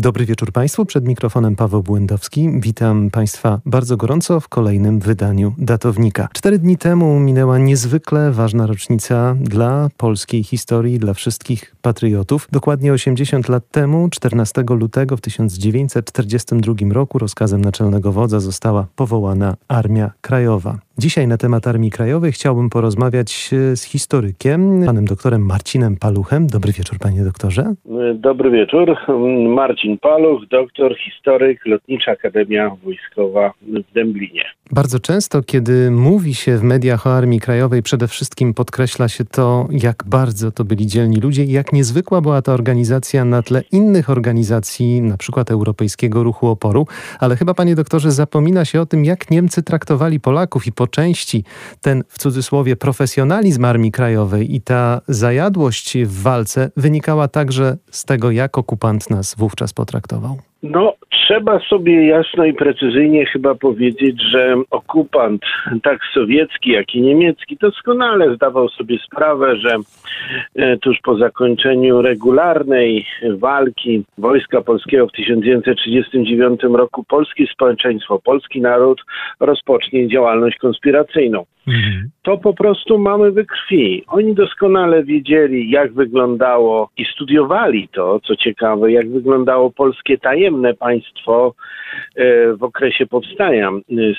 Dobry wieczór Państwu. Przed mikrofonem Paweł Błędowski. Witam Państwa bardzo gorąco w kolejnym wydaniu Datownika. Cztery dni temu minęła niezwykle ważna rocznica dla polskiej historii, dla wszystkich patriotów. Dokładnie 80 lat temu, 14 lutego w 1942 roku rozkazem naczelnego wodza została powołana Armia Krajowa. Dzisiaj na temat Armii Krajowej chciałbym porozmawiać e, z historykiem, panem doktorem Marcinem Paluchem. Dobry wieczór, panie doktorze. Dobry wieczór. Marcin Paluch, doktor, historyk, Lotnicza Akademia Wojskowa w Dęblinie. Bardzo często, kiedy mówi się w mediach o Armii Krajowej, przede wszystkim podkreśla się to, jak bardzo to byli dzielni ludzie i jak niezwykła była ta organizacja na tle innych organizacji, na przykład Europejskiego Ruchu Oporu. Ale chyba, panie doktorze, zapomina się o tym, jak Niemcy traktowali Polaków i po części ten, w cudzysłowie, profesjonalizm Armii Krajowej i ta zajadłość w walce wynikała także z tego, jak okupant nas wówczas potraktował. No, trzeba sobie jasno i precyzyjnie chyba powiedzieć, że okupant, tak sowiecki, jak i niemiecki, doskonale zdawał sobie sprawę, że e, tuż po zakończeniu regularnej walki Wojska Polskiego w 1939 roku polskie społeczeństwo, polski naród rozpocznie działalność konspiracyjną. Mhm. To po prostu mamy we krwi. Oni doskonale wiedzieli, jak wyglądało i studiowali to, co ciekawe, jak wyglądało polskie tajemne państwo e, w okresie powstania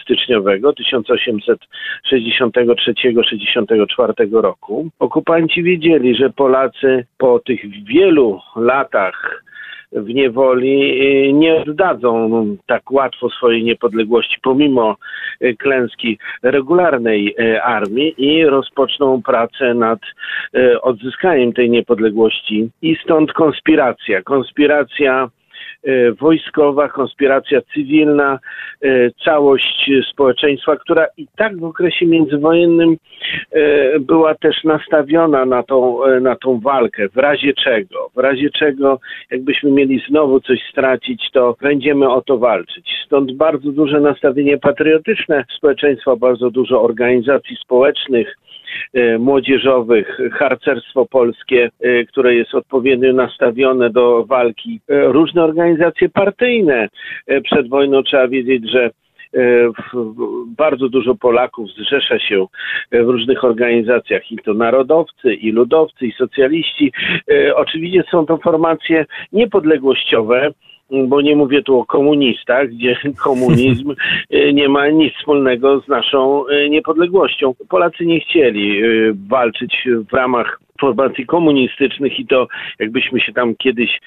styczniowego 1863-64 roku. Okupanci wiedzieli, że Polacy po tych wielu latach w niewoli y, nie oddadzą tak łatwo swojej niepodległości, pomimo klęski regularnej armii i rozpoczną pracę nad odzyskaniem tej niepodległości. I stąd konspiracja. Konspiracja E, wojskowa, konspiracja cywilna, e, całość społeczeństwa, która i tak w okresie międzywojennym e, była też nastawiona na tą, na tą walkę. W razie czego? W razie czego, jakbyśmy mieli znowu coś stracić, to będziemy o to walczyć. Stąd bardzo duże nastawienie patriotyczne społeczeństwa, bardzo dużo organizacji społecznych, E, młodzieżowych, harcerstwo polskie, e, które jest odpowiednio nastawione do walki, e, różne organizacje partyjne. Przed wojną trzeba wiedzieć, że bardzo dużo Polaków zrzesza się w różnych organizacjach, i to narodowcy, i ludowcy, i socjaliści. Oczywiście są to formacje niepodległościowe, bo nie mówię tu o komunistach, gdzie komunizm e, nie ma nic wspólnego z naszą e, niepodległością. Polacy nie chcieli e, walczyć w ramach formacji komunistycznych i to jakbyśmy się tam kiedyś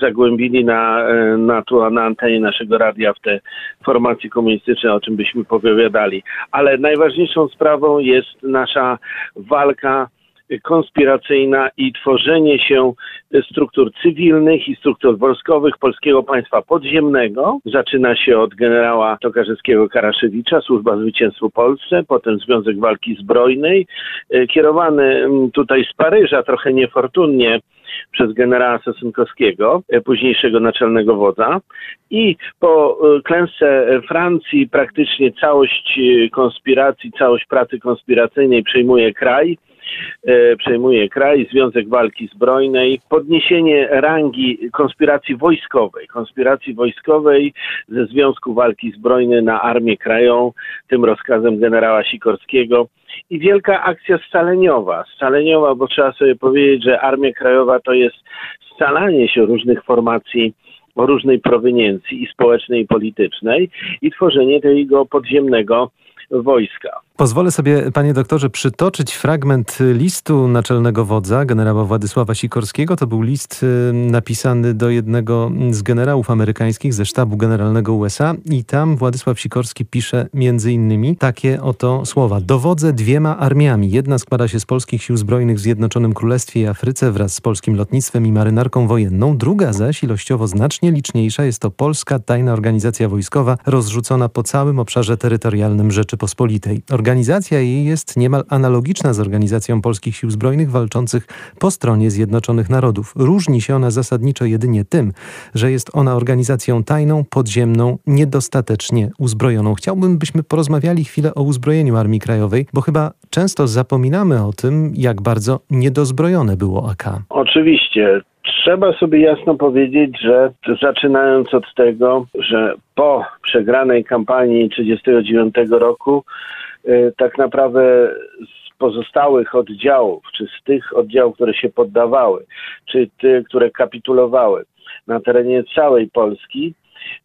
zagłębili na, na, tu, na antenie naszego radia w te formacje komunistyczne, o czym byśmy powiadali. Ale najważniejszą sprawą jest nasza walka konspiracyjna i tworzenie się struktur cywilnych i struktur wojskowych polskiego państwa podziemnego. Zaczyna się od generała Tokarzewskiego Karaszewicza, Służba Zwycięstwu Polsce, potem Związek Walki Zbrojnej, e, kierowany tutaj z Paryża trochę niefortunnie przez generała Sosynkowskiego, e, późniejszego naczelnego wodza. I po e, klęsce Francji praktycznie całość konspiracji, całość pracy konspiracyjnej przejmuje kraj. E, przejmuje kraj, Związek Walki Zbrojnej, podniesienie rangi konspiracji wojskowej, konspiracji wojskowej ze Związku Walki Zbrojnej na Armię Krajową, tym rozkazem generała Sikorskiego i wielka akcja scaleniowa. Scaleniowa, bo trzeba sobie powiedzieć, że Armia Krajowa to jest scalanie się różnych formacji o różnej proweniencji i społecznej, i politycznej i tworzenie tego podziemnego wojska. Pozwolę sobie, panie doktorze, przytoczyć fragment listu naczelnego wodza, generała Władysława Sikorskiego. To był list y, napisany do jednego z generałów amerykańskich ze sztabu generalnego USA i tam Władysław Sikorski pisze między innymi takie oto słowa. Dowodzę dwiema armiami. Jedna składa się z polskich sił zbrojnych w Zjednoczonym Królestwie i Afryce wraz z polskim lotnictwem i marynarką wojenną. Druga zaś, ilościowo znacznie liczniejsza, jest to polska tajna organizacja wojskowa rozrzucona po całym obszarze terytorialnym Rzeczypospolitej. Organizacja jej jest niemal analogiczna z organizacją polskich sił zbrojnych walczących po stronie Zjednoczonych Narodów. Różni się ona zasadniczo jedynie tym, że jest ona organizacją tajną, podziemną, niedostatecznie uzbrojoną. Chciałbym, byśmy porozmawiali chwilę o uzbrojeniu Armii Krajowej, bo chyba często zapominamy o tym, jak bardzo niedozbrojone było AK. Oczywiście Trzeba sobie jasno powiedzieć, że zaczynając od tego, że po przegranej kampanii 1939 roku, tak naprawdę z pozostałych oddziałów, czy z tych oddziałów, które się poddawały, czy tych, które kapitulowały na terenie całej Polski,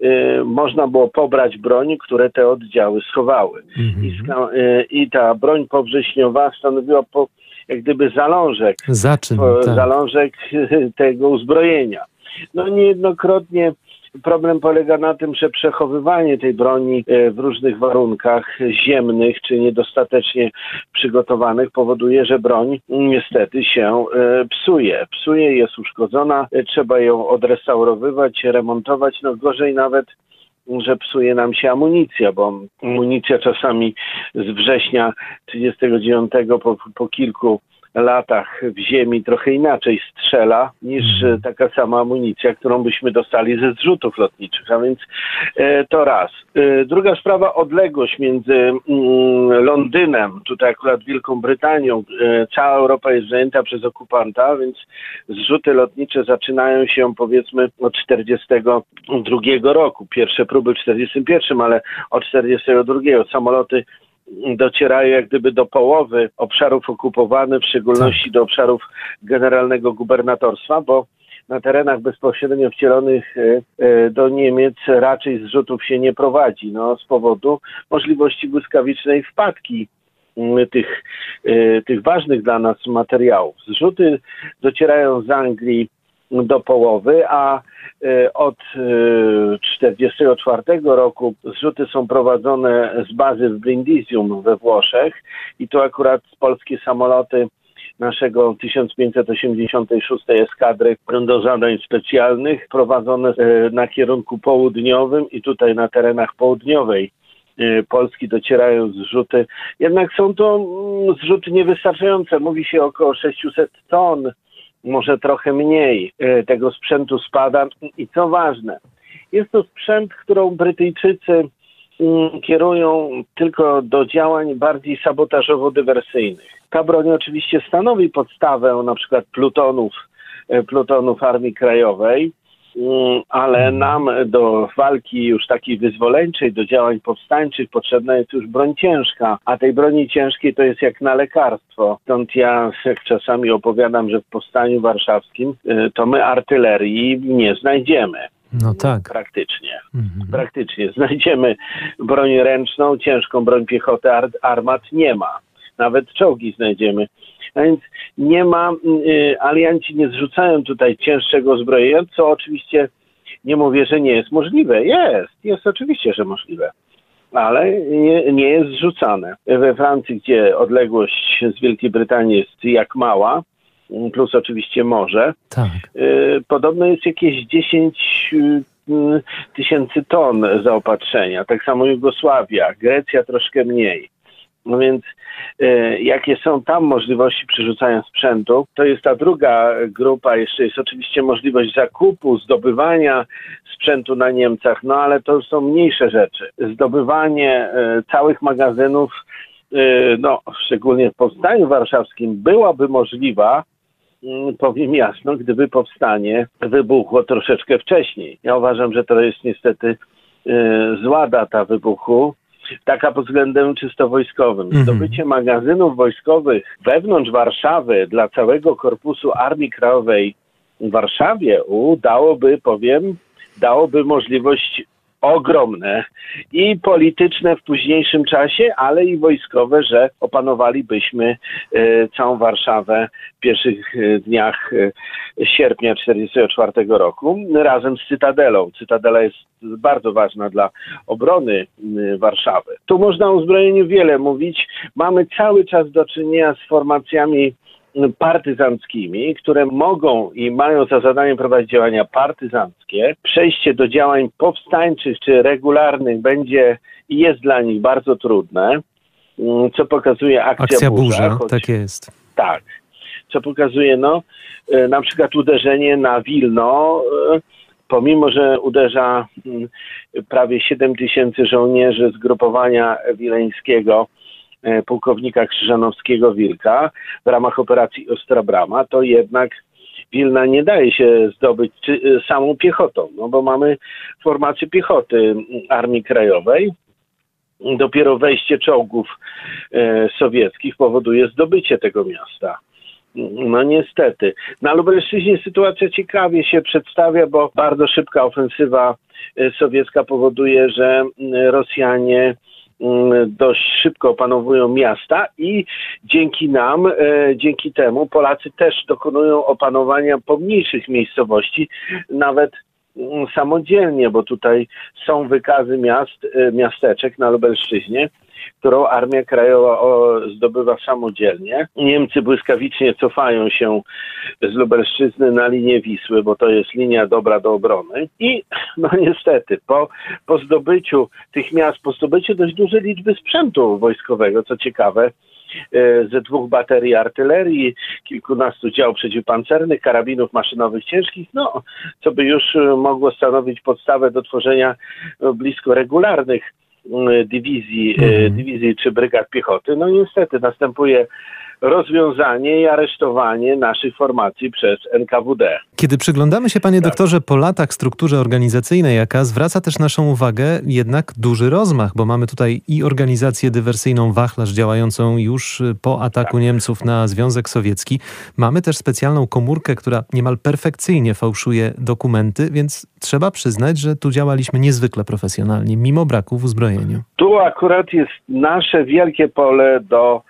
y, można było pobrać broń, które te oddziały schowały. Mhm. Y, I ta broń powrześniowa stanowiła po, jak gdyby zalążek Zaczyn, po- tak. zalążek tego uzbrojenia. No niejednokrotnie problem polega na tym, że przechowywanie tej broni e, w różnych warunkach ziemnych czy niedostatecznie przygotowanych powoduje, że broń niestety się e, psuje. Psuje, jest uszkodzona, e, trzeba ją odrestaurowywać, remontować, no gorzej nawet że psuje nam się amunicja, bo amunicja czasami z września 39 po, po kilku latach w ziemi trochę inaczej strzela niż e, taka sama amunicja, którą byśmy dostali ze zrzutów lotniczych. A więc e, to raz. E, druga sprawa, odległość między mm, Londynem, tutaj akurat Wielką Brytanią, cała Europa jest zajęta przez okupanta, więc zrzuty lotnicze zaczynają się powiedzmy od 42 roku. Pierwsze próby w 41, ale od 42 samoloty docierają jak gdyby do połowy obszarów okupowanych, w szczególności do obszarów generalnego gubernatorstwa, bo na terenach bezpośrednio wcielonych e, e, do Niemiec raczej zrzutów się nie prowadzi, no, z powodu możliwości błyskawicznej wpadki mm, tych, e, tych ważnych dla nas materiałów. Zrzuty docierają z Anglii do połowy, a e, od 1944 roku zrzuty są prowadzone z bazy w Brindisium we Włoszech i tu akurat polskie samoloty naszego 1586 eskadry do zadań specjalnych prowadzone e, na kierunku południowym i tutaj na terenach południowej Polski docierają zrzuty. Jednak są to mm, zrzuty niewystarczające. Mówi się około 600 ton może trochę mniej e, tego sprzętu spada. I co ważne, jest to sprzęt, którą Brytyjczycy mm, kierują tylko do działań bardziej sabotażowo-dywersyjnych. Ta broń oczywiście stanowi podstawę na przykład plutonów, e, plutonów Armii Krajowej, ale nam do walki już takiej wyzwoleńczej, do działań powstańczych potrzebna jest już broń ciężka, a tej broni ciężkiej to jest jak na lekarstwo. Stąd ja jak czasami opowiadam, że w powstaniu warszawskim y, to my artylerii nie znajdziemy. No tak. Praktycznie. Mhm. Praktycznie. Znajdziemy broń ręczną, ciężką broń piechoty, ar- armat nie ma. Nawet czołgi znajdziemy. A więc nie ma, y, alianci nie zrzucają tutaj cięższego zbrojenia, co oczywiście nie mówię, że nie jest możliwe. Jest, jest oczywiście, że możliwe. Ale nie, nie jest zrzucane. We Francji, gdzie odległość z Wielkiej Brytanii jest jak mała, plus oczywiście morze, Tak. y, podobno jest jakieś 10 y, tysięcy ton zaopatrzenia. Tak samo Jugosławia, Grecja troszkę mniej. No więc e, jakie są tam możliwości przerzucania sprzętu, to jest ta druga grupa. Jeszcze jest oczywiście możliwość zakupu, zdobywania sprzętu na Niemcach, no ale to są mniejsze rzeczy. Zdobywanie e, całych magazynów, e, no szczególnie w Powstaniu Warszawskim, byłaby możliwa, mm, powiem jasno, gdyby powstanie wybuchło troszeczkę wcześniej. Ja uważam, że to jest niestety zła data wybuchu, taka pod względem czysto wojskowym. Mhm. Zdobycie magazynów wojskowych wewnątrz Warszawy dla całego korpusu Armii Krajowej w Warszawie udałoby, powiem, dałoby możliwość ogromne i polityczne w późniejszym czasie, ale i wojskowe, że opanowalibyśmy e, całą Warszawę w pierwszych e, dniach e, sierpnia 1944 roku razem z Cytadelą. Cytadela jest bardzo ważna dla obrony Warszawy. Tu można o uzbrojeniu wiele mówić. Mamy cały czas do czynienia z formacjami partyzanckimi, które mogą i mają za zadanie prowadzić działania partyzanckie. Przejście do działań powstańczych czy regularnych będzie i jest dla nich bardzo trudne, y, co pokazuje akcja, Akcja burza, choć- tak jest. tak. Co pokazuje, no, e, na przykład uderzenie na Wilno, e, pomimo, że uderza mm, prawie 7 tysięcy żołnierzy zgrupowania wileńskiego, pułkownika Krzyżanowskiego Wilka w ramach operacji Ostra Brama, to jednak Wilna nie daje się zdobyć samą piechotą, no bo mamy formację piechoty Armii Krajowej. Dopiero wejście czołgów e, sowieckich powoduje zdobycie tego miasta. No niestety. Na Lubelszczyźnie sytuacja ciekawie się przedstawia, bo bardzo szybka ofensywa e, sowiecka powoduje, że Rosjanie dość szybko opanowują miasta i dzięki nam, e, dzięki temu Polacy też dokonują opanowania pomniejszych miejscowości, nawet samodzielnie, bo tutaj są wykazy miast, e, miasteczek na Lubelszczyźnie, którą Armia Krajowa zdobywa samodzielnie. Niemcy błyskawicznie cofają się z Lubelszczyzny na linię Wisły, bo to jest linia dobra do obrony. I no niestety, po, po zdobyciu tych miast, po zdobyciu dość dużej liczby sprzętu wojskowego, co ciekawe, e, ze dwóch baterii artylerii, kilkunastu dział przeciwpancernych, karabinów maszynowych ciężkich, no, co by już mogło stanowić podstawę do tworzenia blisko regularnych E, dywizji, mhm. dywizji czy brygad piechoty, no niestety następuje rozwiązanie i aresztowanie naszych formacji przez NKWD. Kiedy przyglądamy się, panie tak. doktorze, po latach strukturze organizacyjnej AK, zwraca też naszą uwagę jednak duży rozmach, bo mamy tutaj i organizację dywersyjną Wachlarz działającą już po ataku tak. Niemców na Związek Sowiecki. Mamy też specjalną komórkę, która niemal perfekcyjnie fałszuje dokumenty, więc trzeba przyznać, że tu działaliśmy niezwykle profesjonalnie, mimo braku w uzbrojeniu. Tu akurat jest nasze wielkie pole do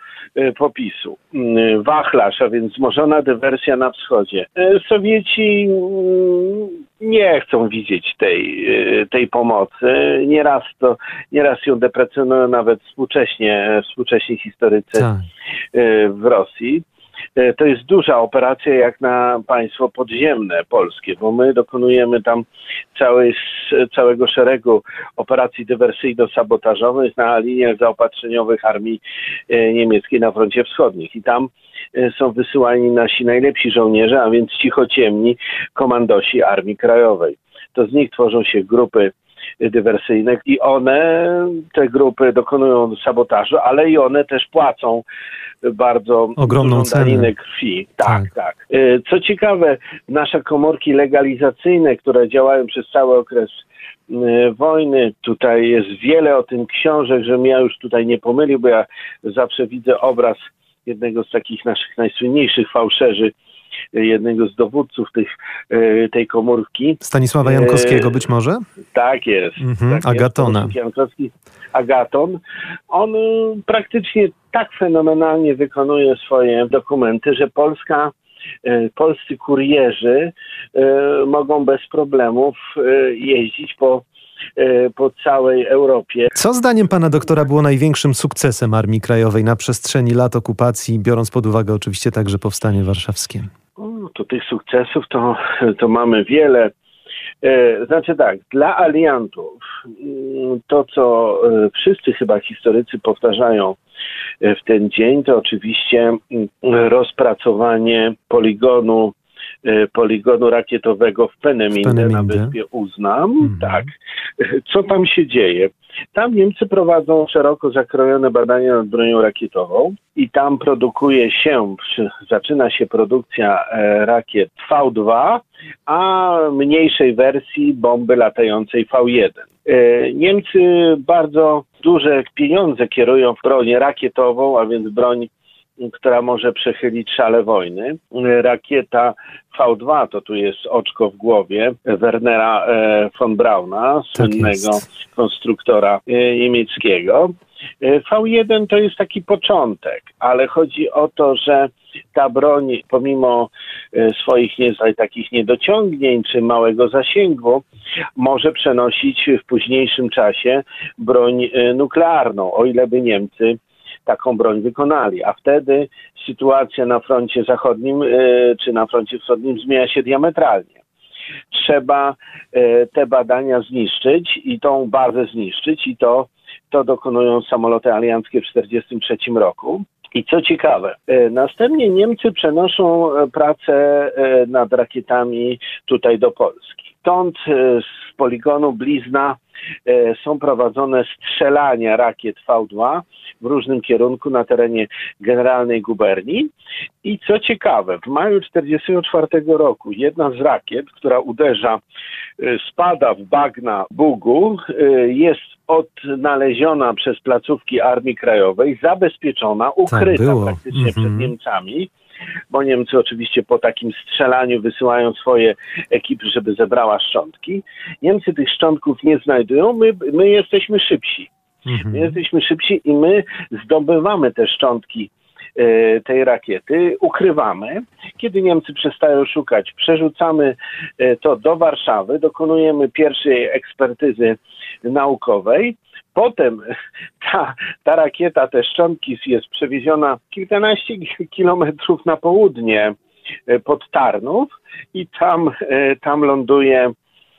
popisu. Mm, wachlarz, a więc wzmożona dywersja na wschodzie. E, Sowieci mm, nie chcą widzieć tej, e, tej pomocy. Nieraz, to, nieraz ją deprecjonują nawet współcześnie, współcześni historycy tak. w Rosji. E, to jest duża operacja jak na państwo podziemne polskie, bo my dokonujemy tam całej, całego szeregu operacji dywersyjno-sabotażowych na liniach zaopatrzeniowych armii e, niemieckiej na froncie wschodnim. I tam e, są wysyłani nasi najlepsi żołnierze, a więc cichociemni komandosi Armii Krajowej. To z nich tworzą się grupy dywersyjne i one, te grupy dokonują sabotażu, ale i one też płacą bardzo ogromną cenę krwi. Tak, tak, tak. E, co ciekawe, nasze komórki legalizacyjne, które działają przez cały okres e, wojny. Tutaj jest wiele o tym książek, żebym ja już tutaj nie pomylił, bo ja zawsze widzę obraz jednego z takich naszych najsłynniejszych fałszerzy, jednego z dowódców tych, e, tej komórki. Stanisława Jankowskiego być może? Tak jest. Mhm, tak Agatona. Jest, Jankowski, Agaton. On praktycznie tak fenomenalnie wykonuje swoje dokumenty, że Polska e, polscy kurierzy e, mogą bez problemów jeździć po po całej Europie. Co zdaniem pana doktora było największym sukcesem Armii Krajowej na przestrzeni lat okupacji, biorąc pod uwagę oczywiście także powstanie warszawskie? To tych sukcesów to, to mamy wiele. E, znaczy tak, dla aliantów mm, to, co e, wszyscy chyba historycy powtarzają e, w ten dzień, to oczywiście mm, rozpracowanie poligonu poligonu rakietowego w Peneminde, na wyspie Uznam. Mhm. Tak. Co tam się dzieje? Tam Niemcy prowadzą szeroko zakrojone badania nad bronią rakietową i tam produkuje się, zaczyna się produkcja e, rakiet V2, a mniejszej wersji bomby latającej V1. E, Niemcy bardzo duże pieniądze kierują w bronię rakietową, a więc broń która może przechylić szale wojny. Rakieta V2 to tu jest oczko w głowie Wernera e, von Brauna, tak słynnego tak konstruktora e, niemieckiego. E, V1 to jest taki początek, ale chodzi o to, że ta broń, pomimo swoich nie, takich niedociągnięć czy małego zasięgu, może przenosić w późniejszym czasie broń nuklearną, o ile by Niemcy taką broń wykonali. A wtedy sytuacja na froncie zachodnim e, czy na froncie wschodnim zmienia się diametralnie. Trzeba e, te badania zniszczyć i tą bazę zniszczyć i to, to dokonują samoloty alianckie w 1943 roku. I co ciekawe, e, następnie Niemcy przenoszą pracę nad rakietami tutaj do Polski. Stąd z poligonu Blizna są prowadzone strzelania rakiet V2 w różnym kierunku na terenie Generalnej Guberni. I co ciekawe, w maju 1944 roku jedna z rakiet, która uderza, e, spada w bagna Bugu, e, jest odnaleziona przez placówki Armii Krajowej, zabezpieczona, ukryta było. praktycznie przed Mhm. Niemcami bo Niemcy oczywiście po takim strzelaniu wysyłają swoje ekipy, żeby zebrała szczątki. Niemcy tych szczątków nie znajdują, my, my jesteśmy szybsi. My Mhm. jesteśmy szybsi i my zdobywamy te szczątki e, tej rakiety, ukrywamy. Kiedy Niemcy przestają szukać, przerzucamy e, to do Warszawy, dokonujemy pierwszej ekspertyzy naukowej. Potem ta, ta rakieta, te szczątki jest przewieziona kilkanaście kilometrów na południe e, pod Tarnów i tam, e, tam ląduje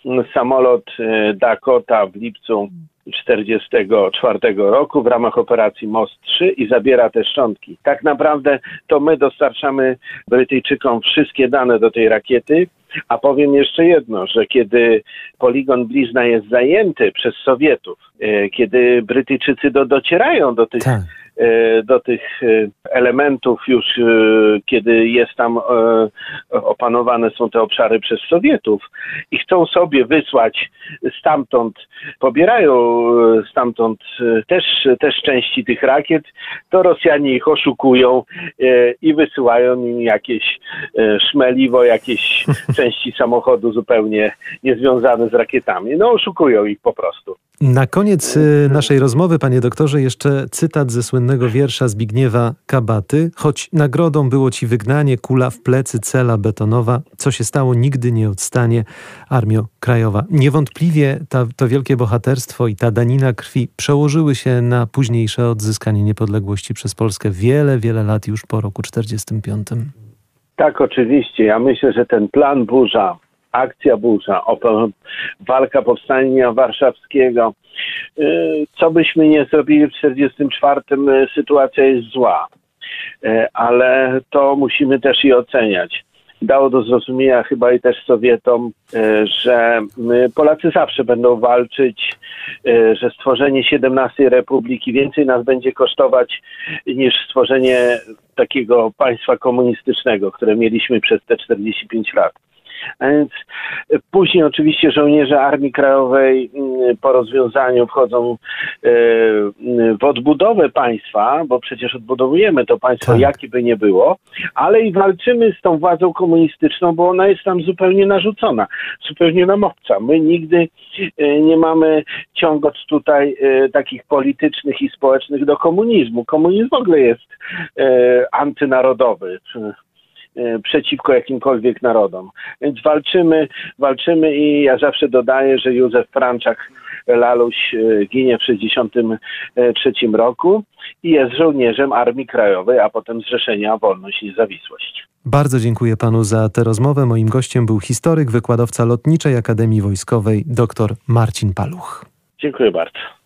mm, samolot e, Dakota w lipcu 1944 roku w ramach operacji Most 3 i zabiera te szczątki. Tak naprawdę to my dostarczamy Brytyjczykom wszystkie dane do tej rakiety, a powiem jeszcze jedno, że kiedy poligon Blizna jest zajęty przez Sowietów, e, kiedy Brytyjczycy do, docierają do tych Tak. e, do tych e, elementów już, e, kiedy jest tam e, opanowane są te obszary przez Sowietów i chcą sobie wysłać stamtąd, pobierają e, stamtąd też, też części tych rakiet, to Rosjanie ich oszukują i wysyłają im jakieś szmeliwo, jakieś części samochodu zupełnie niezwiązane z rakietami. No oszukują ich po prostu. Na koniec naszej rozmowy, panie doktorze, jeszcze cytat ze słynnego wiersza Zbigniewa Choć nagrodą było ci wygnanie, kula w plecy, cela betonowa, co się stało, nigdy nie odstanie, Armio Krajowa. Niewątpliwie ta, to wielkie bohaterstwo i ta danina krwi przełożyły się na późniejsze odzyskanie niepodległości przez Polskę wiele, wiele lat już po roku 45. Tak, oczywiście. Ja myślę, że ten plan burza, akcja burza, walka powstania warszawskiego, y, co byśmy nie zrobili w 1944, sytuacja jest zła. Y, Ale to musimy też i oceniać. Dało do zrozumienia chyba i też Sowietom, y, że Polacy zawsze będą walczyć, y, że stworzenie 17 Republiki więcej nas będzie kosztować niż stworzenie takiego państwa komunistycznego, które mieliśmy przez te 45 lat. A więc e, później oczywiście żołnierze Armii Krajowej mm, po rozwiązaniu wchodzą e, mm, w odbudowę państwa, bo przecież odbudowujemy to państwo, Tak. jakie by nie było, ale i walczymy z tą władzą komunistyczną, bo ona jest nam zupełnie narzucona, zupełnie nam obca. My nigdy e, nie mamy ciągoć tutaj e, takich politycznych i społecznych do komunizmu. Komunizm w ogóle jest e, antynarodowy e, przeciwko jakimkolwiek narodom. Więc walczymy, walczymy i ja zawsze dodaję, że Józef Franczak Laluś e, ginie w 1963 roku i jest żołnierzem Armii Krajowej, a potem Zrzeszenia Wolność i Niezawisłość. Bardzo dziękuję panu za tę rozmowę. Moim gościem był historyk, wykładowca Lotniczej Akademii Wojskowej, dr Marcin Paluch. Dziękuję bardzo.